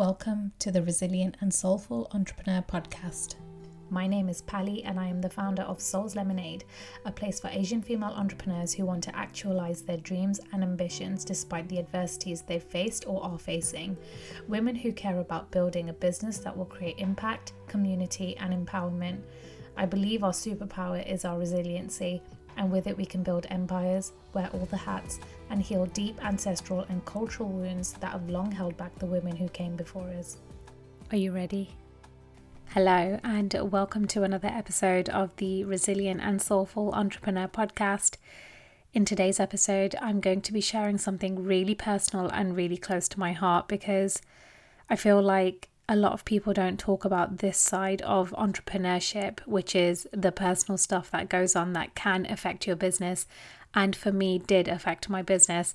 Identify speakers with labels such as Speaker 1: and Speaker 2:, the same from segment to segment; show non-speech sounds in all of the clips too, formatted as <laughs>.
Speaker 1: Welcome to the Resilient and Soulful Entrepreneur Podcast. My name is Pali, and I am the founder of Soul's Lemonade, a place for Asian female entrepreneurs who want to actualize their dreams and ambitions despite the adversities they've faced or are facing. Women who care about building a business that will create impact, community, and empowerment. I believe our superpower is our resiliency, and with it, we can build empires, wear all the hats, and heal deep ancestral and cultural wounds that have long held back the women who came before us. Are you ready? Hello, and welcome to another episode of the Resilient and Soulful Entrepreneur Podcast. In today's episode, I'm going to be sharing something really personal and really close to my heart because I feel like a lot of people don't talk about this side of entrepreneurship, which is the personal stuff that goes on that can affect your business. And for me, did affect my business.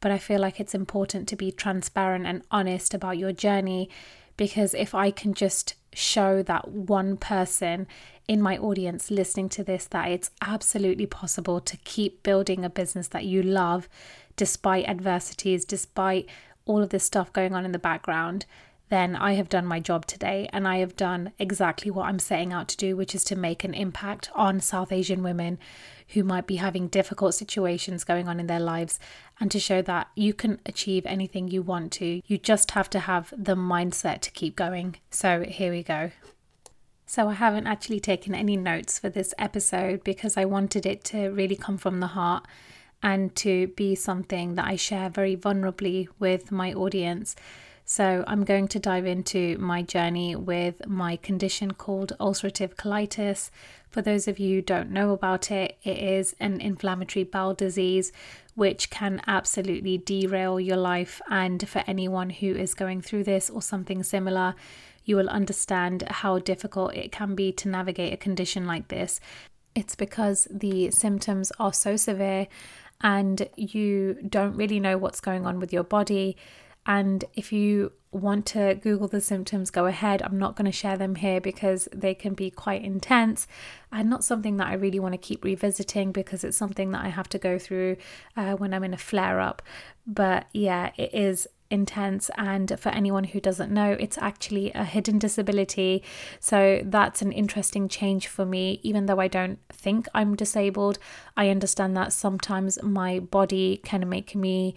Speaker 1: But I feel like it's important to be transparent and honest about your journey because if I can just show that one person in my audience listening to this that it's absolutely possible to keep building a business that you love despite adversities, despite all of this stuff going on in the background, then I have done my job today and I have done exactly what I'm setting out to do, which is to make an impact on South Asian women who might be having difficult situations going on in their lives and to show that you can achieve anything you want to. You just have to have the mindset to keep going. So here we go. So, I haven't actually taken any notes for this episode because I wanted it to really come from the heart and to be something that I share very vulnerably with my audience. So, I'm going to dive into my journey with my condition called ulcerative colitis. For those of you who don't know about it, it is an inflammatory bowel disease which can absolutely derail your life. And for anyone who is going through this or something similar, you will understand how difficult it can be to navigate a condition like this. It's because the symptoms are so severe and you don't really know what's going on with your body. And if you want to Google the symptoms, go ahead. I'm not going to share them here because they can be quite intense and not something that I really want to keep revisiting because it's something that I have to go through uh, when I'm in a flare up. But yeah, it is intense. And for anyone who doesn't know, it's actually a hidden disability. So that's an interesting change for me. Even though I don't think I'm disabled, I understand that sometimes my body can make me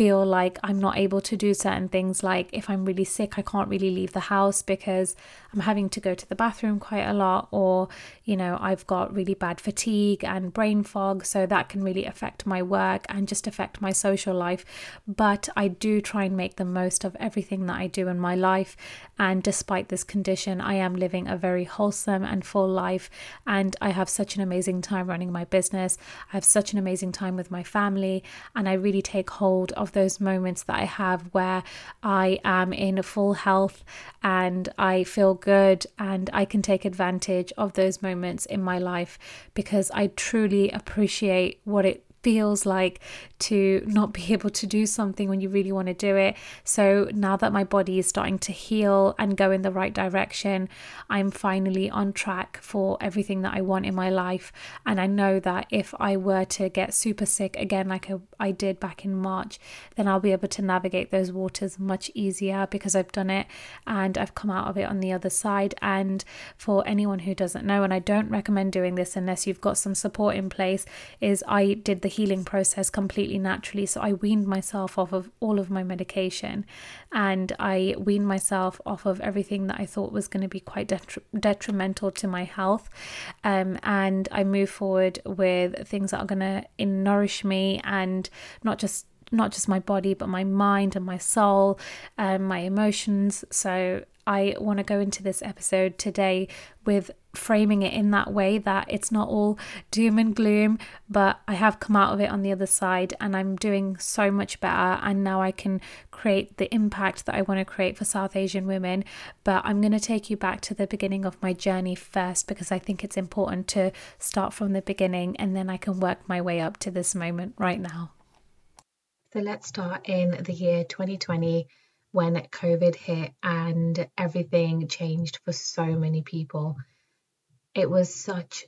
Speaker 1: feel like I'm not able to do certain things. Like if I'm really sick, I can't really leave the house because I'm having to go to the bathroom quite a lot, or, you know, I've got really bad fatigue and brain fog. So that can really affect my work and just affect my social life. But I do try and make the most of everything that I do in my life. And despite this condition, I am living a very wholesome and full life. And I have such an amazing time running my business. I have such an amazing time with my family. And I really take hold of those moments that I have where I am in full health and I feel good and I can take advantage of those moments in my life because I truly appreciate what it feels like to not be <laughs> able to do something when you really want to do it. So now that my body is starting to heal and go in the right direction, I'm finally on track for everything that I want in my life. And I know that if I were to get super sick again, like I did back in March, then I'll be able to navigate those waters much easier because I've done it and I've come out of it on the other side. And for anyone who doesn't know, and I don't recommend doing this unless you've got some support in place, is I did the healing process completely naturally. So I weaned myself off of all of my medication and I weaned myself off of everything that I thought was going to be quite detri- detrimental to my health. Um, and I moved forward with things that are going to nourish me and not just not just my body but my mind and my soul and um, my emotions so I want to go into this episode today with framing it in that way that it's not all doom and gloom, but I have come out of it on the other side and I'm doing so much better. And now I can create the impact that I want to create for South Asian women. But I'm going to take you back to the beginning of my journey first because I think it's important to start from the beginning and then I can work my way up to this moment right now. So let's start in the year 2020 when COVID hit and everything changed for so many people. It was such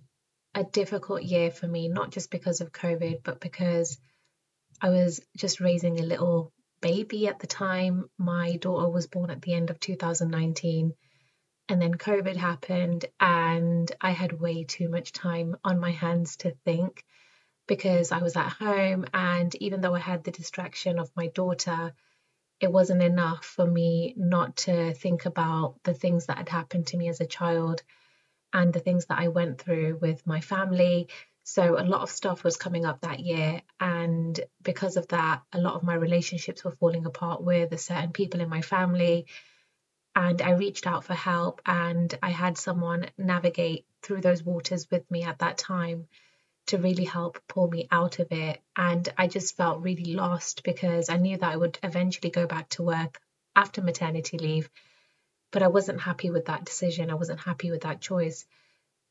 Speaker 1: a difficult year for me, not just because of COVID, but because I was just raising a little baby at the time. My daughter was born at the end of 2019. And then COVID happened, and I had way too much time on my hands to think because I was at home. And even though I had the distraction of my daughter, it wasn't enough for me not to think about the things that had happened to me as a child and the things that I went through with my family. So a lot of stuff was coming up that year. And because of that, a lot of my relationships were falling apart with certain people in my family. And I reached out for help and I had someone navigate through those waters with me at that time to really help pull me out of it. And I just felt really lost because I knew that I would eventually go back to work after maternity leave. But I wasn't happy with that decision. I wasn't happy with that choice.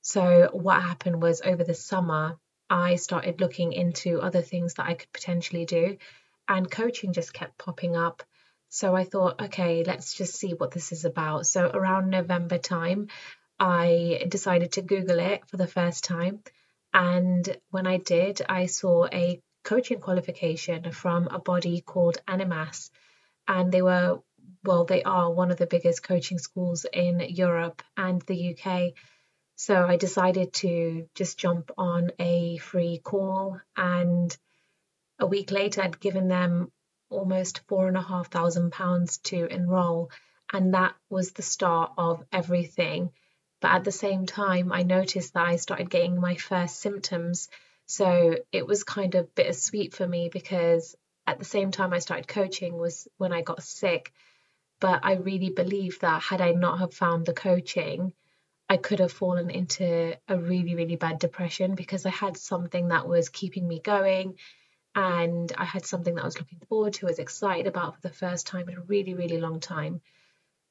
Speaker 1: So, what happened was over the summer, I started looking into other things that I could potentially do, and coaching just kept popping up. So, I thought, okay, let's just see what this is about. So, around November time, I decided to Google it for the first time and when I did, I saw a coaching qualification from a body called Animas. And they were, well, they are one of the biggest coaching schools in Europe and the UK. So I decided to just jump on a free call. And a week later, I'd given them almost four and a half thousand pounds to enroll. And that was the start of everything. But at the same time, I noticed that I started getting my first symptoms. So it was kind of bittersweet for me because at the same time I started coaching was when I got sick. But I really believe that had I not have found the coaching, I could have fallen into a really, really bad depression because I had something that was keeping me going and I had something that I was looking forward to, was excited about for the first time in a really, really long time.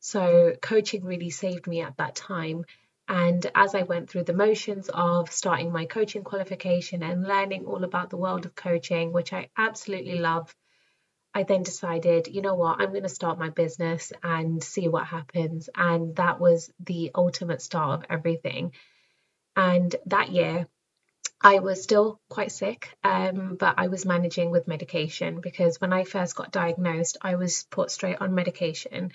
Speaker 1: So coaching really saved me at that time. And as I went through the motions of starting my coaching qualification and learning all about the world of coaching, which I absolutely love, I then decided, you know what, I'm going to start my business and see what happens. And that was the ultimate start of everything. And that year, I was still quite sick, um, but I was managing with medication because when I first got diagnosed, I was put straight on medication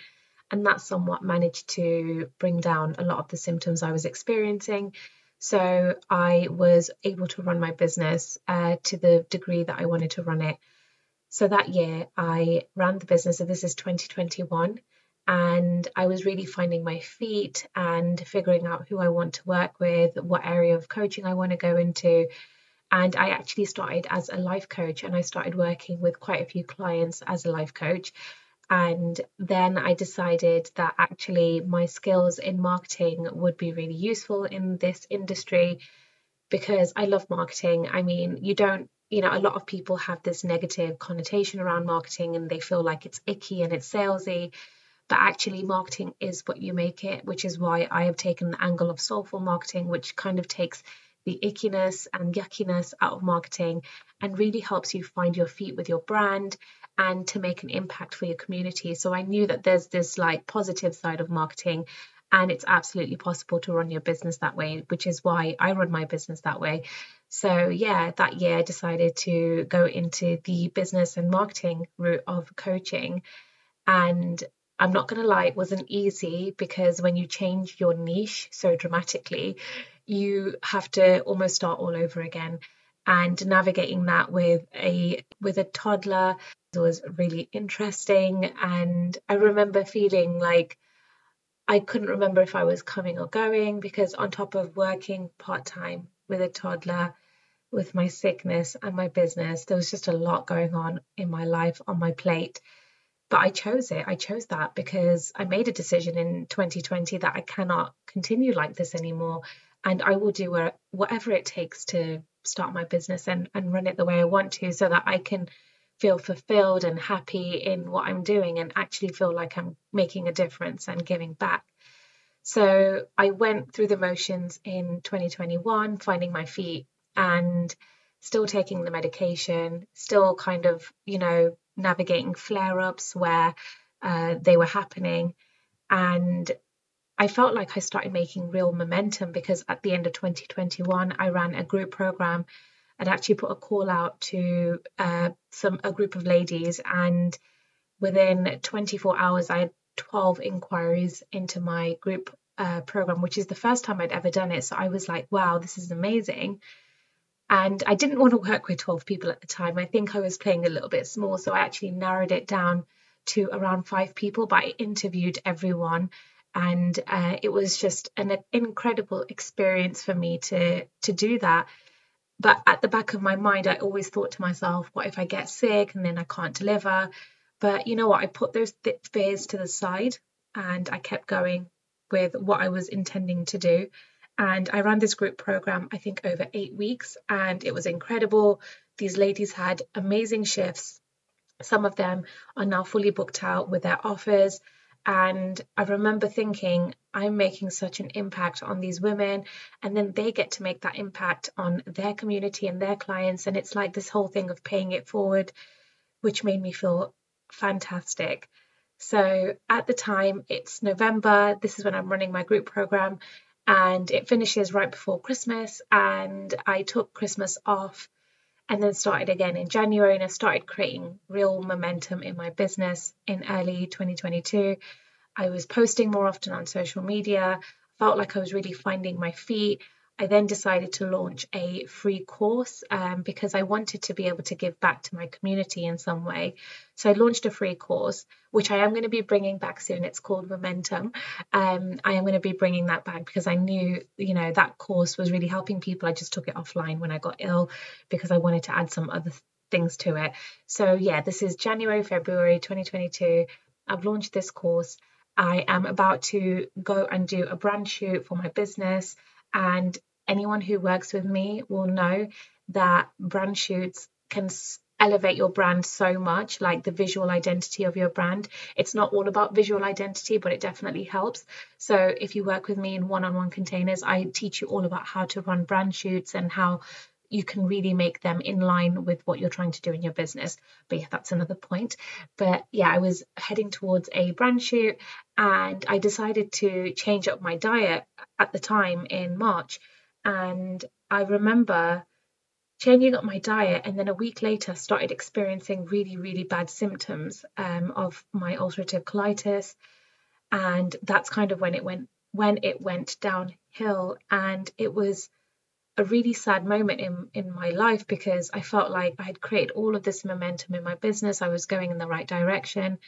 Speaker 1: and that somewhat managed to bring down a lot of the symptoms I was experiencing. So I was able to run my business uh, to the degree that I wanted to run it. So that year I ran the business, so this is 2021, and I was really finding my feet and figuring out who I want to work with, what area of coaching I want to go into. And I actually started as a life coach and I started working with quite a few clients as a life coach. And then I decided that actually my skills in marketing would be really useful in this industry because I love marketing. I mean, you don't, you know, a lot of people have this negative connotation around marketing and they feel like it's icky and it's salesy. But actually, marketing is what you make it, which is why I have taken the angle of soulful marketing, which kind of takes the ickiness and yuckiness out of marketing and really helps you find your feet with your brand and to make an impact for your community. So I knew that there's this like positive side of marketing and it's absolutely possible to run your business that way, which is why I run my business that way. So yeah, that year I decided to go into the business and marketing route of coaching. And I'm not going to lie, it wasn't easy because when you change your niche so dramatically, you have to almost start all over again and navigating that with a with a toddler was really interesting. And i remember feeling like i couldn't remember if i was coming or going because on top of working part-time with a toddler with my sickness and my business there was just a lot going on in my life on my plate. But i chose it. I chose that because i made a decision in 2020 that i cannot continue like this anymore. And i will do whatever it takes to start my business and, and run it the way I want to so that I can feel fulfilled and happy in what I'm doing and actually feel like I'm making a difference and giving back. So I went through the motions in 2021, finding my feet and still taking the medication, still kind of, you know, navigating flare ups where uh, they were happening. And I felt like I started making real momentum because at the end of 2021, I ran a group program. I'd actually put a call out to uh, some a group of ladies, and within 24 hours, I had 12 inquiries into my group uh, program, which is the first time I'd ever done it. So I was like, wow, this is amazing. And I didn't want to work with 12 people at the time. I think I was playing a little bit small. So I actually narrowed it down to around five people, but I interviewed everyone. And uh, it was just an incredible experience for me to to do that. But at the back of my mind, I always thought to myself, what if I get sick and then I can't deliver? But you know what? I put those fears to the side and I kept going with what I was intending to do. And I ran this group program, I think, over eight weeks, and it was incredible. These ladies had amazing shifts. Some of them are now fully booked out with their offers. And I remember thinking, I'm making such an impact on these women, and then they get to make that impact on their community and their clients. And it's like this whole thing of paying it forward, which made me feel fantastic. So at the time, it's November. This is when I'm running my group program, and it finishes right before Christmas. And I took Christmas off and then started again in January. And I started creating real momentum in my business in early 2022. I was posting more often on social media, felt like I was really finding my feet. I then decided to launch a free course um, because I wanted to be able to give back to my community in some way. So I launched a free course, which I am going to be bringing back soon. It's called Momentum. Um, I am going to be bringing that back because I knew, you know, that course was really helping people. I just took it offline when I got ill because I wanted to add some other things to it. So yeah, this is January, February 2022. I've launched this course. I am about to go and do a brand shoot for my business. And anyone who works with me will know that brand shoots can elevate your brand so much, like the visual identity of your brand. It's not all about visual identity, but it definitely helps. So if you work with me in one on one containers, I teach you all about how to run brand shoots and how you can really make them in line with what you're trying to do in your business. But yeah, that's another point. But yeah, I was heading towards a brand shoot and I decided to change up my diet at the time in March. And I remember changing up my diet and then a week later started experiencing really, really bad symptoms um, of my ulcerative colitis. And that's kind of when it went when it went downhill and it was a really sad moment in in my life because I felt like I had created all of this momentum in my business. I was going in the right direction.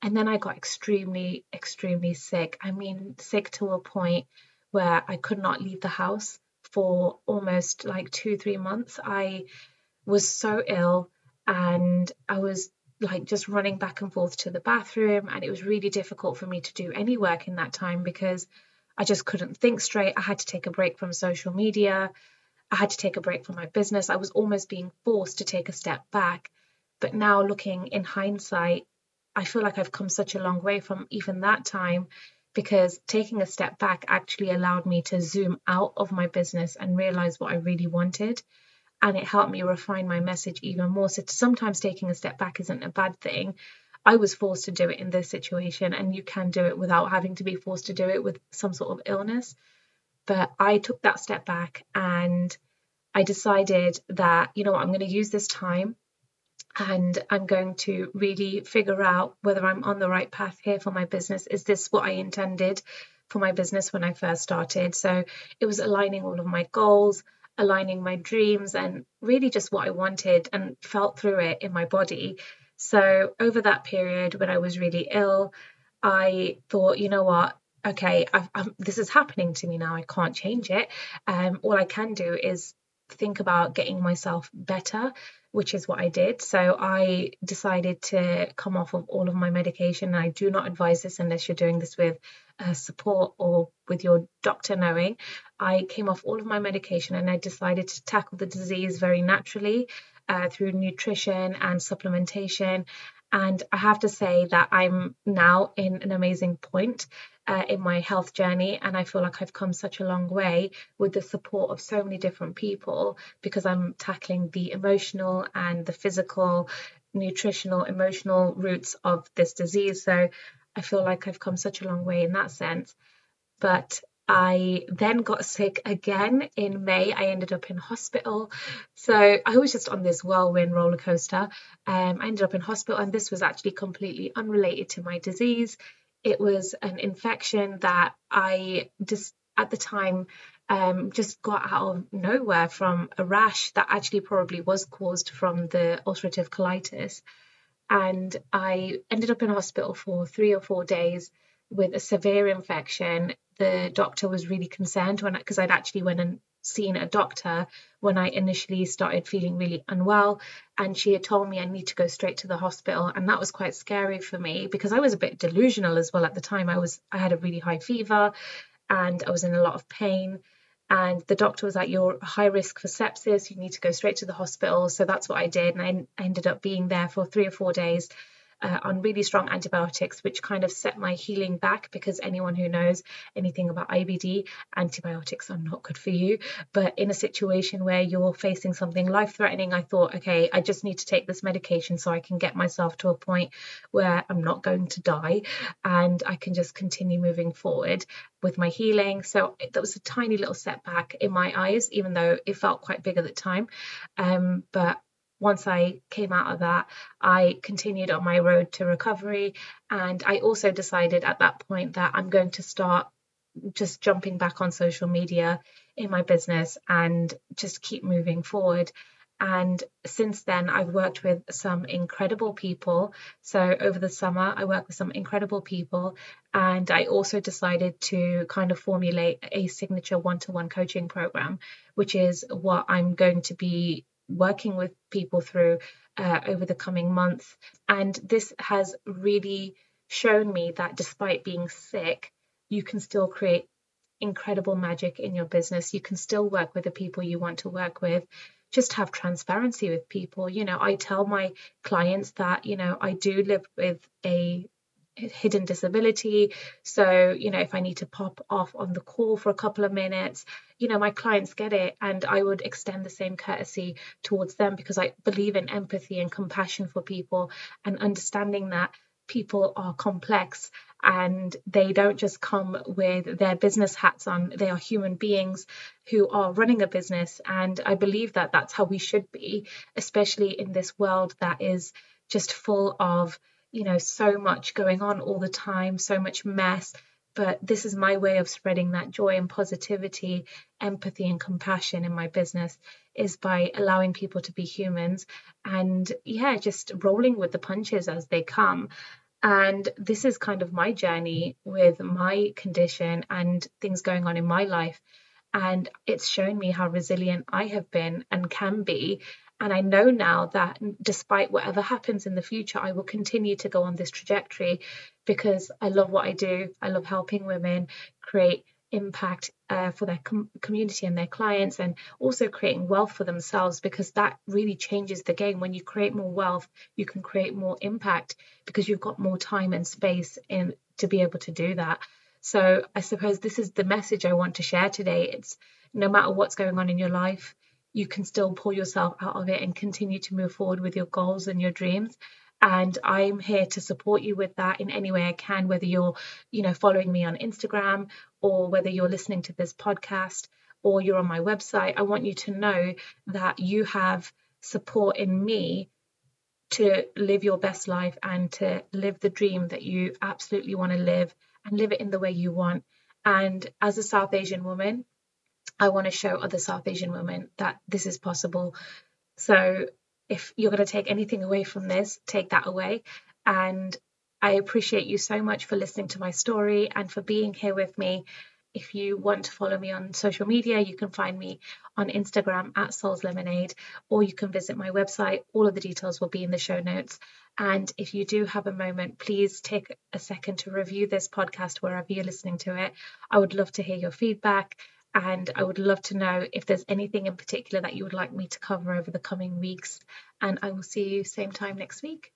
Speaker 1: And then I got extremely, extremely sick. I mean, sick to a point where I could not leave the house for almost like two, three months. I was so ill and I was like just running back and forth to the bathroom. And it was really difficult for me to do any work in that time because I just couldn't think straight. I had to take a break from social media. I had to take a break from my business. I was almost being forced to take a step back. But now, looking in hindsight, I feel like I've come such a long way from even that time because taking a step back actually allowed me to zoom out of my business and realize what I really wanted. And it helped me refine my message even more. So sometimes taking a step back isn't a bad thing. I was forced to do it in this situation, and you can do it without having to be forced to do it with some sort of illness. But I took that step back and I decided that, you know I'm going to use this time and I'm going to really figure out whether I'm on the right path here for my business. Is this what I intended for my business when I first started? So it was aligning all of my goals, aligning my dreams, and really just what I wanted and felt through it in my body so over that period when I was really ill, I thought, you know what? Okay, I've, I'm, this is happening to me now. I can't change it. Um, all I can do is think about getting myself better, which is what I did. So I decided to come off of all of my medication. I do not advise this unless you're doing this with uh, support or with your doctor knowing. I came off all of my medication and I decided to tackle the disease very naturally uh, through nutrition and supplementation. And I have to say that I'm now in an amazing point uh, in my health journey. And I feel like I've come such a long way with the support of so many different people because I'm tackling the emotional and the physical, nutritional, emotional roots of this disease. So I feel like I've come such a long way in that sense. But I then got sick again in May. I ended up in hospital. So I was just on this whirlwind roller coaster. Um, I ended up in hospital, and this was actually completely unrelated to my disease. It was an infection that I just at the time um, just got out of nowhere from a rash that actually probably was caused from the ulcerative colitis. And I ended up in hospital for three or four days with a severe infection. The doctor was really concerned when because I'd actually went and seen a doctor when I initially started feeling really unwell, and she had told me I need to go straight to the hospital, and that was quite scary for me because I was a bit delusional as well at the time. I was I had a really high fever, and I was in a lot of pain. And the doctor was like, You're high risk for sepsis. You need to go straight to the hospital. So that's what I did. And I ended up being there for three or four days uh, on really strong antibiotics, which kind of set my healing back because anyone who knows anything about IBD, antibiotics are not good for you. But in a situation where you're facing something life threatening, I thought, okay, I just need to take this medication so I can get myself to a point where I'm not going to die and I can just continue moving forward with my healing. So that was a tiny little setback in my eyes, even though it felt quite big at the time. Um, but once I came out of that, I continued on my road to recovery. And I also decided at that point that I'm going to start just jumping back on social media in my business and just keep moving forward. And since then, I've worked with some incredible people. So over the summer, I worked with some incredible people. And I also decided to kind of formulate a signature one to one coaching program, which is what I'm going to be working with people through uh, over the coming months. And this has really shown me that despite being sick, you can still create incredible magic in your business. You can still work with the people you want to work with. Just have transparency with people. You know, I tell my clients that, you know, I do live with a hidden disability. So, you know, if I need to pop off on the call for a couple of minutes, you know, my clients get it. And I would extend the same courtesy towards them because I believe in empathy and compassion for people and understanding that people are complex and they don't just come with their business hats on. They are human beings who are running a business. And I believe that that's how we should be, especially in this world that is just full of you know, so much going on all the time, so much mess. But this is my way of spreading that joy and positivity, empathy and compassion in my business is by allowing people to be humans and, yeah, just rolling with the punches as they come. And this is kind of my journey with my condition and things going on in my life. And it's shown me how resilient I have been and can be and I know now that despite whatever happens in the future, I will continue to go on this trajectory because I love what I do. I love helping women create impact uh, for their com- community and their clients and also creating wealth for themselves because that really changes the game. When you create more wealth you can create more impact because you've got more time and space in to be able to do that. So i suppose this is the message i want to share today. It's no matter what's going on in your life you can still pull yourself out of it and continue to move forward with your goals and your dreams. And i'm here to support you with that in any way i can whether you're you know following me on instagram or whether you're listening to this podcast or you're on my website. I want you to know that you have support in me to live your best life and to live the dream that you absolutely want to live and live it in the way you want. And as a south asian woman I want to show other South Asian women that this is possible. So if you're going to take anything away from this, take that away. And I appreciate you so much for listening to my story and for being here with me. If you want to follow me on social media, you can find me on Instagram at Souls Lemonade, or you can visit my website. All of the details will be in the show notes. And if you do have a moment, please take a second to review this podcast wherever you're listening to it. I would love to hear your feedback and I would love to know if there's anything in particular that you would like me to cover over the coming weeks. And I will see you same time next week.